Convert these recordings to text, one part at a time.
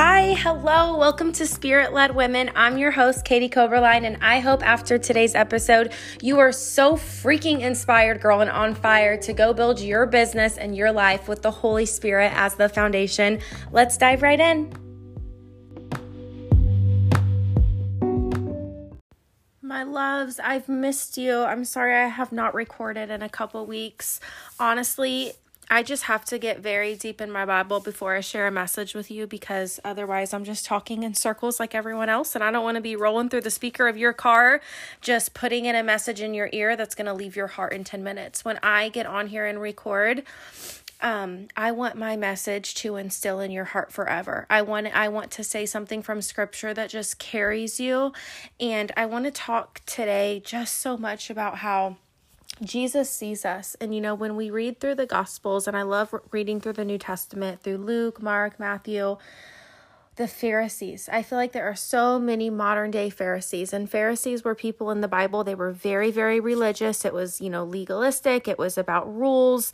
Hi, hello, welcome to Spirit Led Women. I'm your host, Katie Coberline, and I hope after today's episode, you are so freaking inspired, girl, and on fire to go build your business and your life with the Holy Spirit as the foundation. Let's dive right in. My loves, I've missed you. I'm sorry I have not recorded in a couple weeks. Honestly, I just have to get very deep in my Bible before I share a message with you because otherwise I'm just talking in circles like everyone else. And I don't want to be rolling through the speaker of your car, just putting in a message in your ear that's going to leave your heart in 10 minutes. When I get on here and record, um, I want my message to instill in your heart forever. I want I want to say something from scripture that just carries you. And I want to talk today just so much about how Jesus sees us. And you know, when we read through the Gospels, and I love reading through the New Testament through Luke, Mark, Matthew, the Pharisees. I feel like there are so many modern day Pharisees, and Pharisees were people in the Bible. They were very, very religious. It was, you know, legalistic, it was about rules.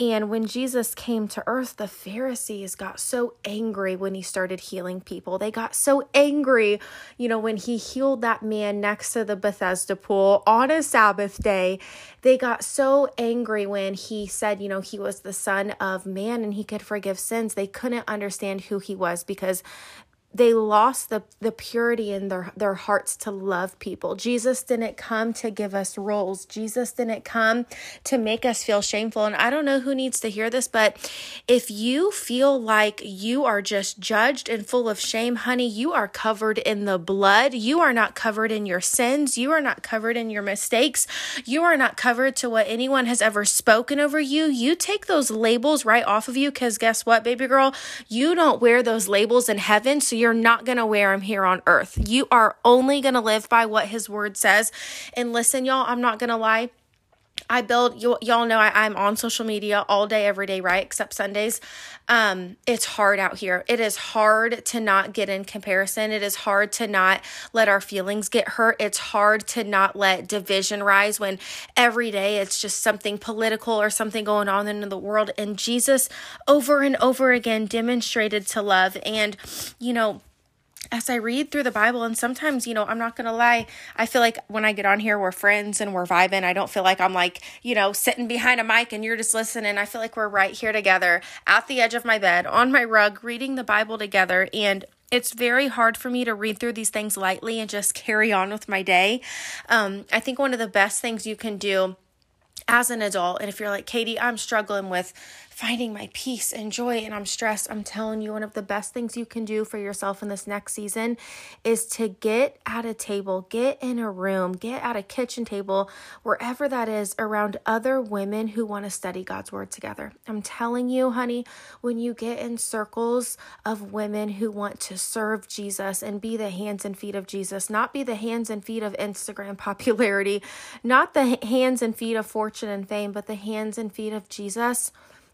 And when Jesus came to earth, the Pharisees got so angry when he started healing people. They got so angry, you know, when he healed that man next to the Bethesda pool on a Sabbath day. They got so angry when he said, you know, he was the son of man and he could forgive sins. They couldn't understand who he was because they lost the, the purity in their, their hearts to love people. Jesus didn't come to give us roles. Jesus didn't come to make us feel shameful. And I don't know who needs to hear this, but if you feel like you are just judged and full of shame, honey, you are covered in the blood. You are not covered in your sins. You are not covered in your mistakes. You are not covered to what anyone has ever spoken over you. You take those labels right off of you because guess what, baby girl? You don't wear those labels in heaven. So you're not going to wear them here on earth. You are only going to live by what his word says. And listen, y'all, I'm not going to lie. I build you, y'all know I, am on social media all day, every day, right? Except Sundays. Um, it's hard out here. It is hard to not get in comparison. It is hard to not let our feelings get hurt. It's hard to not let division rise when every day it's just something political or something going on in the world. And Jesus over and over again demonstrated to love. And, you know, as I read through the Bible, and sometimes, you know, I'm not gonna lie, I feel like when I get on here, we're friends and we're vibing. I don't feel like I'm like, you know, sitting behind a mic and you're just listening. I feel like we're right here together at the edge of my bed, on my rug, reading the Bible together. And it's very hard for me to read through these things lightly and just carry on with my day. Um, I think one of the best things you can do as an adult, and if you're like, Katie, I'm struggling with finding my peace and joy and I'm stressed, I'm telling you, one of the best things you can do for yourself in this next season is to get at a table, get in a room, get at a kitchen table, wherever that is, around other women who want to study God's word together. I'm telling you, honey, when you get in circles of women who want to serve Jesus and be the hands and feet of Jesus, not be the hands and feet of Instagram popularity, not the hands and feet of fortune and fame, but the hands and feet of Jesus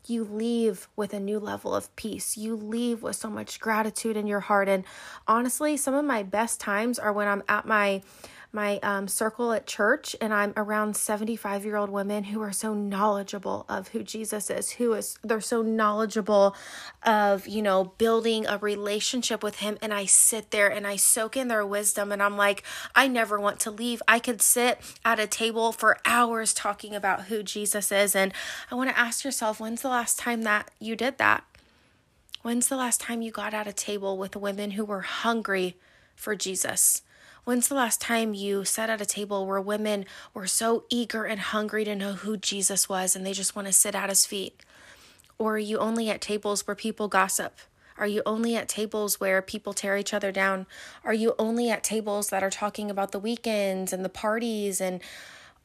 you leave with a new level of peace. You leave with so much gratitude in your heart. And honestly, some of my best times are when I'm at my my um, circle at church and i'm around 75 year old women who are so knowledgeable of who jesus is who is they're so knowledgeable of you know building a relationship with him and i sit there and i soak in their wisdom and i'm like i never want to leave. I could sit at a table for hours talking about who jesus is and i want to ask yourself when's the last time that you did that? When's the last time you got at a table with women who were hungry for jesus When's the last time you sat at a table where women were so eager and hungry to know who Jesus was and they just want to sit at his feet? Or are you only at tables where people gossip? Are you only at tables where people tear each other down? Are you only at tables that are talking about the weekends and the parties and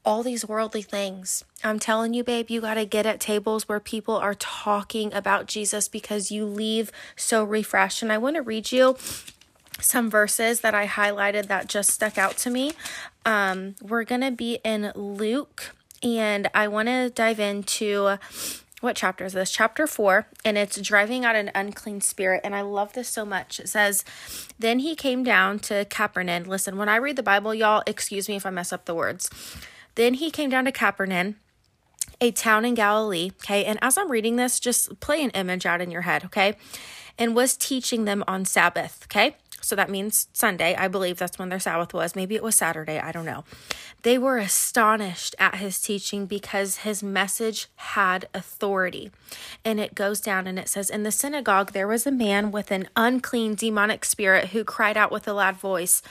all these worldly things? I'm telling you, babe, you got to get at tables where people are talking about Jesus because you leave so refreshed. And I want to read you some verses that I highlighted that just stuck out to me. Um, we're going to be in Luke, and I want to dive into what chapter is this? Chapter 4, and it's driving out an unclean spirit. And I love this so much. It says, Then he came down to Capernaum. Listen, when I read the Bible, y'all, excuse me if I mess up the words. Then he came down to Capernaum a town in Galilee. Okay. And as I'm reading this, just play an image out in your head. Okay. And was teaching them on Sabbath. Okay. So that means Sunday. I believe that's when their Sabbath was. Maybe it was Saturday. I don't know. They were astonished at his teaching because his message had authority. And it goes down and it says In the synagogue, there was a man with an unclean demonic spirit who cried out with a loud voice.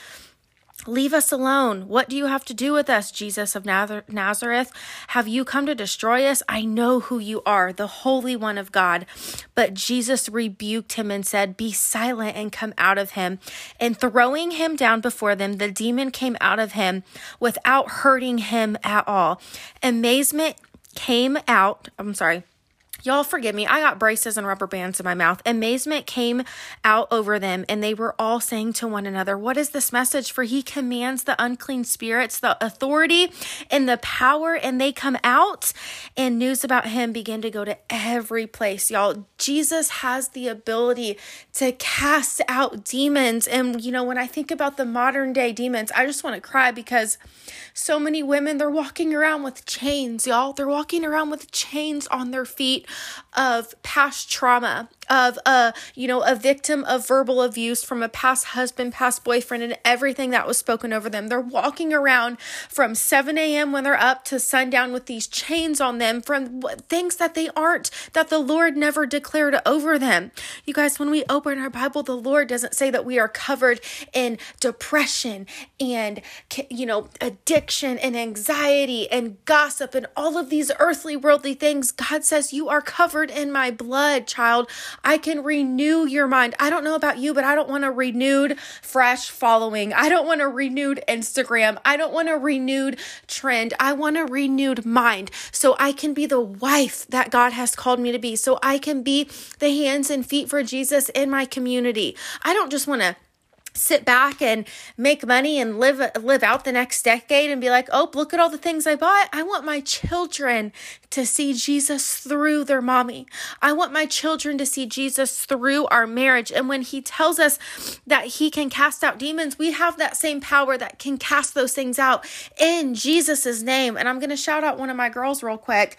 Leave us alone. What do you have to do with us, Jesus of Nazareth? Have you come to destroy us? I know who you are, the Holy One of God. But Jesus rebuked him and said, Be silent and come out of him. And throwing him down before them, the demon came out of him without hurting him at all. Amazement came out. I'm sorry. Y'all forgive me. I got braces and rubber bands in my mouth. Amazement came out over them, and they were all saying to one another, What is this message? For he commands the unclean spirits, the authority and the power, and they come out. And news about him began to go to every place. Y'all, Jesus has the ability to cast out demons. And, you know, when I think about the modern day demons, I just want to cry because so many women, they're walking around with chains, y'all. They're walking around with chains on their feet of past trauma, of a, you know, a victim of verbal abuse from a past husband, past boyfriend, and everything that was spoken over them. They're walking around from 7 a.m. when they're up to sundown with these chains on them from things that they aren't, that the Lord never declared over them. You guys, when we open our Bible, the Lord doesn't say that we are covered in depression and, you know, addiction and anxiety and gossip and all of these earthly, worldly things. God says, You are covered in my blood, child. I can renew your mind. I don't know about you, but I don't want a renewed, fresh following. I don't want a renewed Instagram. I don't want a renewed trend. I want a renewed mind so I can be the wife that God has called me to be, so I can be the hands and feet for Jesus in my community. I don't just want to sit back and make money and live live out the next decade and be like, "Oh, look at all the things I bought." I want my children to see Jesus through their mommy. I want my children to see Jesus through our marriage. And when he tells us that he can cast out demons, we have that same power that can cast those things out in Jesus' name. And I'm going to shout out one of my girls real quick.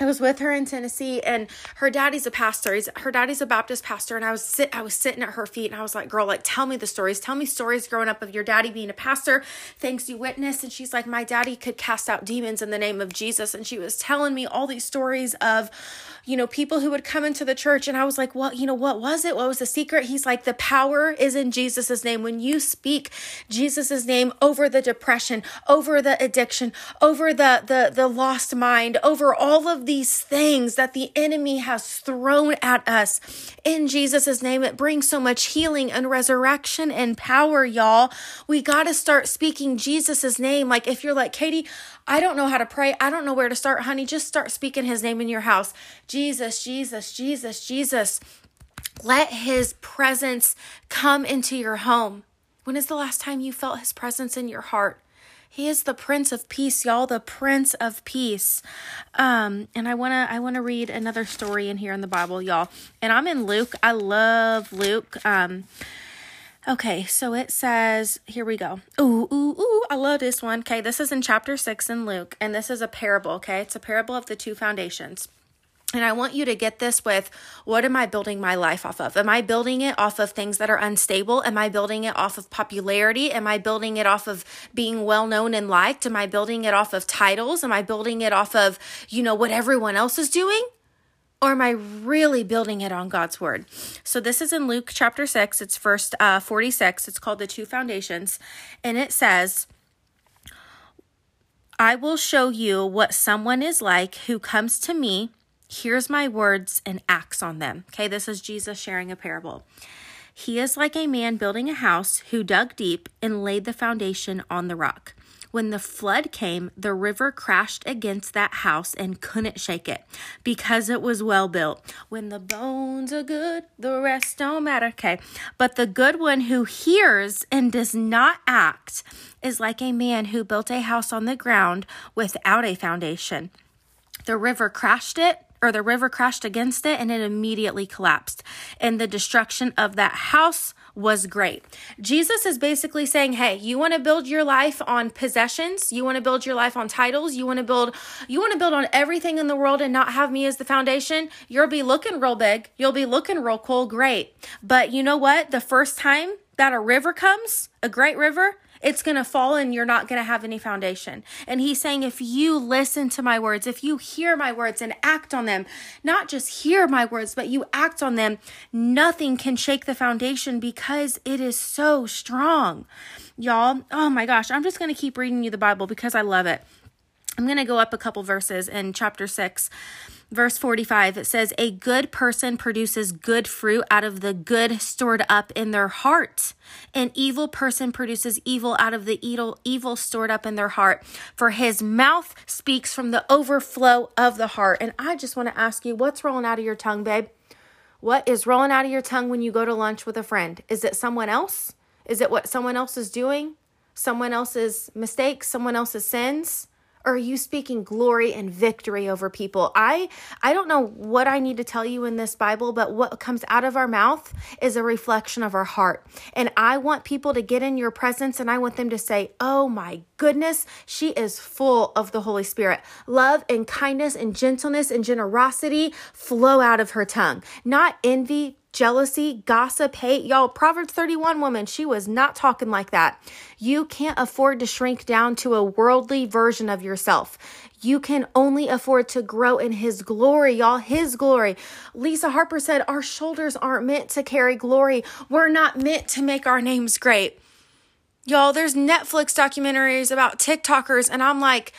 I was with her in Tennessee and her daddy's a pastor. He's, her daddy's a Baptist pastor and I was sit I was sitting at her feet and I was like, "Girl, like tell me the stories. Tell me stories growing up of your daddy being a pastor, things you witnessed." And she's like, "My daddy could cast out demons in the name of Jesus." And she was telling me all these stories of you know, people who would come into the church. And I was like, well, you know, what was it? What was the secret? He's like, the power is in Jesus's name. When you speak Jesus's name over the depression, over the addiction, over the, the, the lost mind, over all of these things that the enemy has thrown at us in Jesus's name, it brings so much healing and resurrection and power, y'all. We got to start speaking Jesus's name. Like if you're like, Katie, I don't know how to pray. I don't know where to start, honey. Just start speaking his name in your house. Jesus, Jesus, Jesus, Jesus. Let his presence come into your home. When is the last time you felt his presence in your heart? He is the Prince of Peace, y'all, the Prince of Peace. Um, and I wanna I wanna read another story in here in the Bible, y'all. And I'm in Luke. I love Luke. Um, Okay, so it says, here we go. Ooh, ooh, ooh, I love this one. Okay, this is in chapter 6 in Luke, and this is a parable, okay? It's a parable of the two foundations. And I want you to get this with what am I building my life off of? Am I building it off of things that are unstable? Am I building it off of popularity? Am I building it off of being well known and liked? Am I building it off of titles? Am I building it off of, you know, what everyone else is doing? or am I really building it on God's word? So this is in Luke chapter 6. It's first uh, 46. It's called the two foundations. And it says, I will show you what someone is like who comes to me, hears my words, and acts on them. Okay, this is Jesus sharing a parable. He is like a man building a house who dug deep and laid the foundation on the rock. When the flood came, the river crashed against that house and couldn't shake it because it was well built. When the bones are good, the rest don't matter. Okay. But the good one who hears and does not act is like a man who built a house on the ground without a foundation. The river crashed it or the river crashed against it and it immediately collapsed. And the destruction of that house was great. Jesus is basically saying, hey, you want to build your life on possessions, you want to build your life on titles, you want to build you want to build on everything in the world and not have me as the foundation, you'll be looking real big, you'll be looking real cool, great. But you know what? The first time that a river comes, a great river, it's going to fall and you're not going to have any foundation. And he's saying, if you listen to my words, if you hear my words and act on them, not just hear my words, but you act on them, nothing can shake the foundation because it is so strong. Y'all, oh my gosh, I'm just going to keep reading you the Bible because I love it. I'm going to go up a couple verses in chapter 6 verse 45 it says a good person produces good fruit out of the good stored up in their heart. An evil person produces evil out of the evil stored up in their heart. For his mouth speaks from the overflow of the heart. And i just want to ask you what's rolling out of your tongue babe? What is rolling out of your tongue when you go to lunch with a friend? Is it someone else? Is it what someone else is doing? Someone else's mistakes? Someone else's sins or are you speaking glory and victory over people? I i don't know what i need to tell you in this bible but what comes out of our mouth is a reflection of our heart. And i want people to get in your presence and i want them to say oh my goodness she is full of the holy spirit. Love and kindness and gentleness and generosity flow out of her tongue. Not envy jealousy, gossip, hate. Y'all, Proverbs 31 woman, she was not talking like that. You can't afford to shrink down to a worldly version of yourself. You can only afford to grow in His glory, y'all. His glory. Lisa Harper said, Our shoulders aren't meant to carry glory. We're not meant to make our names great. Y'all, there's Netflix documentaries about TikTokers, and I'm like,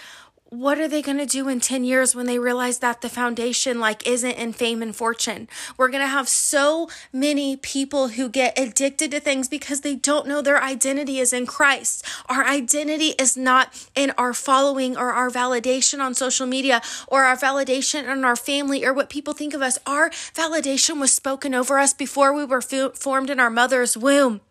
what are they going to do in 10 years when they realize that the foundation like isn't in fame and fortune? We're going to have so many people who get addicted to things because they don't know their identity is in christ. Our identity is not in our following or our validation on social media or our validation in our family or what people think of us. Our validation was spoken over us before we were formed in our mother's womb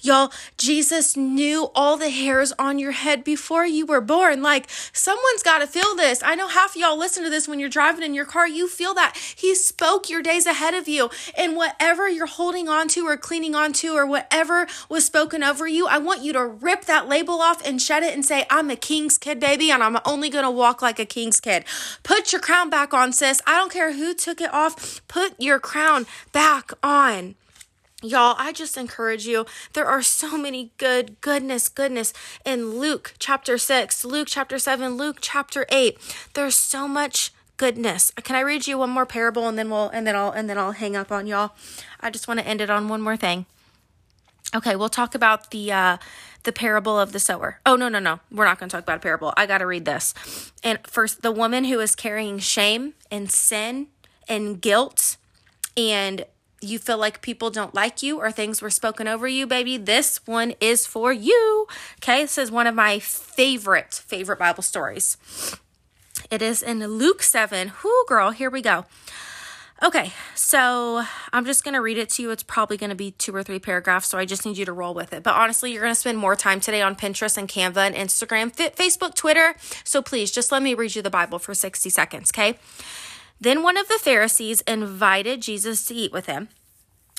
Y'all, Jesus knew all the hairs on your head before you were born. Like, someone's got to feel this. I know half of y'all listen to this when you're driving in your car. You feel that. He spoke your days ahead of you. And whatever you're holding on to or cleaning on to or whatever was spoken over you, I want you to rip that label off and shed it and say, I'm a king's kid, baby, and I'm only going to walk like a king's kid. Put your crown back on, sis. I don't care who took it off. Put your crown back on. Y'all, I just encourage you. There are so many good, goodness, goodness in Luke chapter 6, Luke chapter 7, Luke chapter 8. There's so much goodness. Can I read you one more parable and then we'll and then I'll and then I'll hang up on y'all. I just want to end it on one more thing. Okay, we'll talk about the uh the parable of the sower. Oh no, no, no. We're not going to talk about a parable. I got to read this. And first the woman who is carrying shame and sin and guilt and you feel like people don't like you or things were spoken over you, baby, this one is for you. Okay, this is one of my favorite, favorite Bible stories. It is in Luke 7. Whoo, girl, here we go. Okay, so I'm just going to read it to you. It's probably going to be two or three paragraphs, so I just need you to roll with it. But honestly, you're going to spend more time today on Pinterest and Canva and Instagram, Facebook, Twitter. So please just let me read you the Bible for 60 seconds, okay? Then one of the Pharisees invited Jesus to eat with him.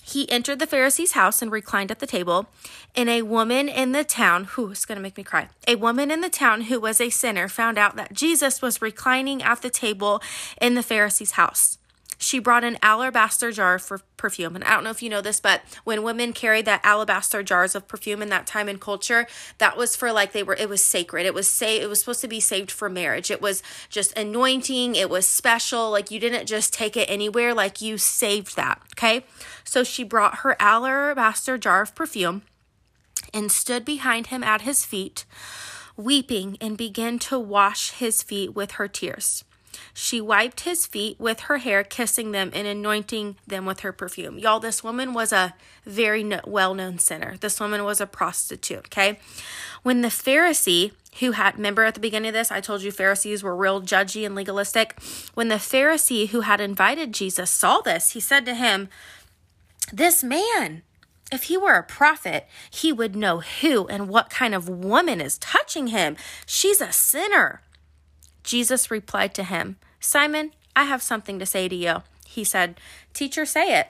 He entered the Pharisee's house and reclined at the table. And a woman in the town, who is going to make me cry, a woman in the town who was a sinner found out that Jesus was reclining at the table in the Pharisee's house she brought an alabaster jar for perfume. And I don't know if you know this, but when women carried that alabaster jars of perfume in that time and culture, that was for like they were it was sacred. It was say it was supposed to be saved for marriage. It was just anointing, it was special. Like you didn't just take it anywhere, like you saved that. Okay. So she brought her alabaster jar of perfume and stood behind him at his feet, weeping, and began to wash his feet with her tears. She wiped his feet with her hair, kissing them and anointing them with her perfume. Y'all, this woman was a very well known sinner. This woman was a prostitute, okay? When the Pharisee, who had, remember at the beginning of this, I told you Pharisees were real judgy and legalistic. When the Pharisee who had invited Jesus saw this, he said to him, This man, if he were a prophet, he would know who and what kind of woman is touching him. She's a sinner. Jesus replied to him, Simon, I have something to say to you. He said, Teacher, say it.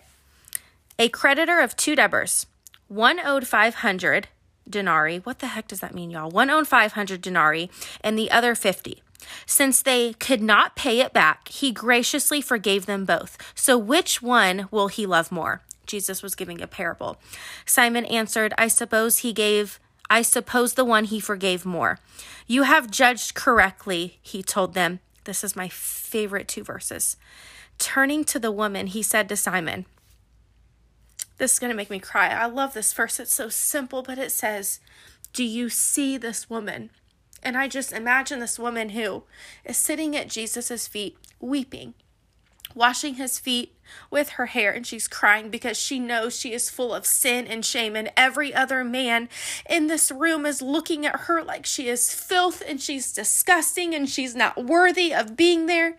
A creditor of two debtors, one owed 500 denarii. What the heck does that mean, y'all? One owed 500 denarii and the other 50. Since they could not pay it back, he graciously forgave them both. So which one will he love more? Jesus was giving a parable. Simon answered, I suppose he gave I suppose the one he forgave more. You have judged correctly, he told them. This is my favorite two verses. Turning to the woman, he said to Simon, This is going to make me cry. I love this verse. It's so simple, but it says, Do you see this woman? And I just imagine this woman who is sitting at Jesus' feet, weeping, washing his feet with her hair, and she's crying because she knows she is full of sin and shame. And every other man in this room is looking at her like she is filth and she's disgusting and she's not worthy of being there.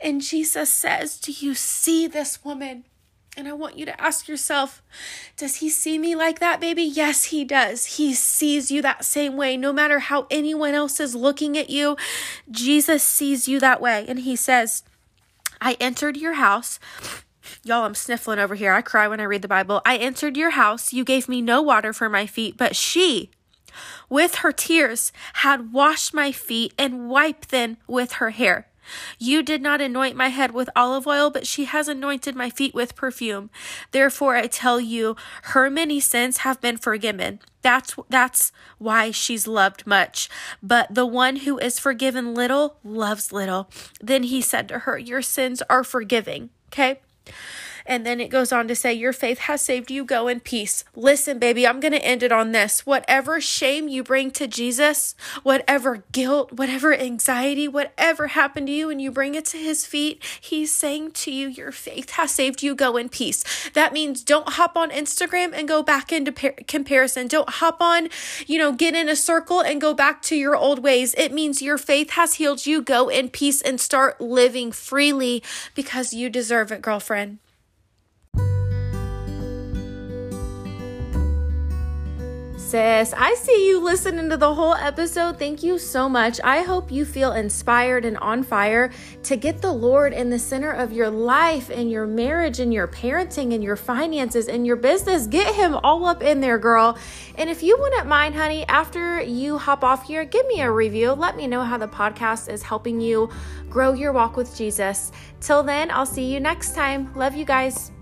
And Jesus says, Do you see this woman? And I want you to ask yourself, does he see me like that, baby? Yes, he does. He sees you that same way. No matter how anyone else is looking at you, Jesus sees you that way. And he says, I entered your house. Y'all, I'm sniffling over here. I cry when I read the Bible. I entered your house. You gave me no water for my feet, but she, with her tears, had washed my feet and wiped them with her hair. You did not anoint my head with olive oil, but she has anointed my feet with perfume. Therefore I tell you, her many sins have been forgiven. That's that's why she's loved much. But the one who is forgiven little loves little. Then he said to her, Your sins are forgiving. Okay? And then it goes on to say, Your faith has saved you. Go in peace. Listen, baby, I'm going to end it on this. Whatever shame you bring to Jesus, whatever guilt, whatever anxiety, whatever happened to you, and you bring it to his feet, he's saying to you, Your faith has saved you. Go in peace. That means don't hop on Instagram and go back into par- comparison. Don't hop on, you know, get in a circle and go back to your old ways. It means your faith has healed you. Go in peace and start living freely because you deserve it, girlfriend. Sis, I see you listening to the whole episode. Thank you so much. I hope you feel inspired and on fire to get the Lord in the center of your life and your marriage and your parenting and your finances and your business. Get Him all up in there, girl. And if you wouldn't mind, honey, after you hop off here, give me a review. Let me know how the podcast is helping you grow your walk with Jesus. Till then, I'll see you next time. Love you guys.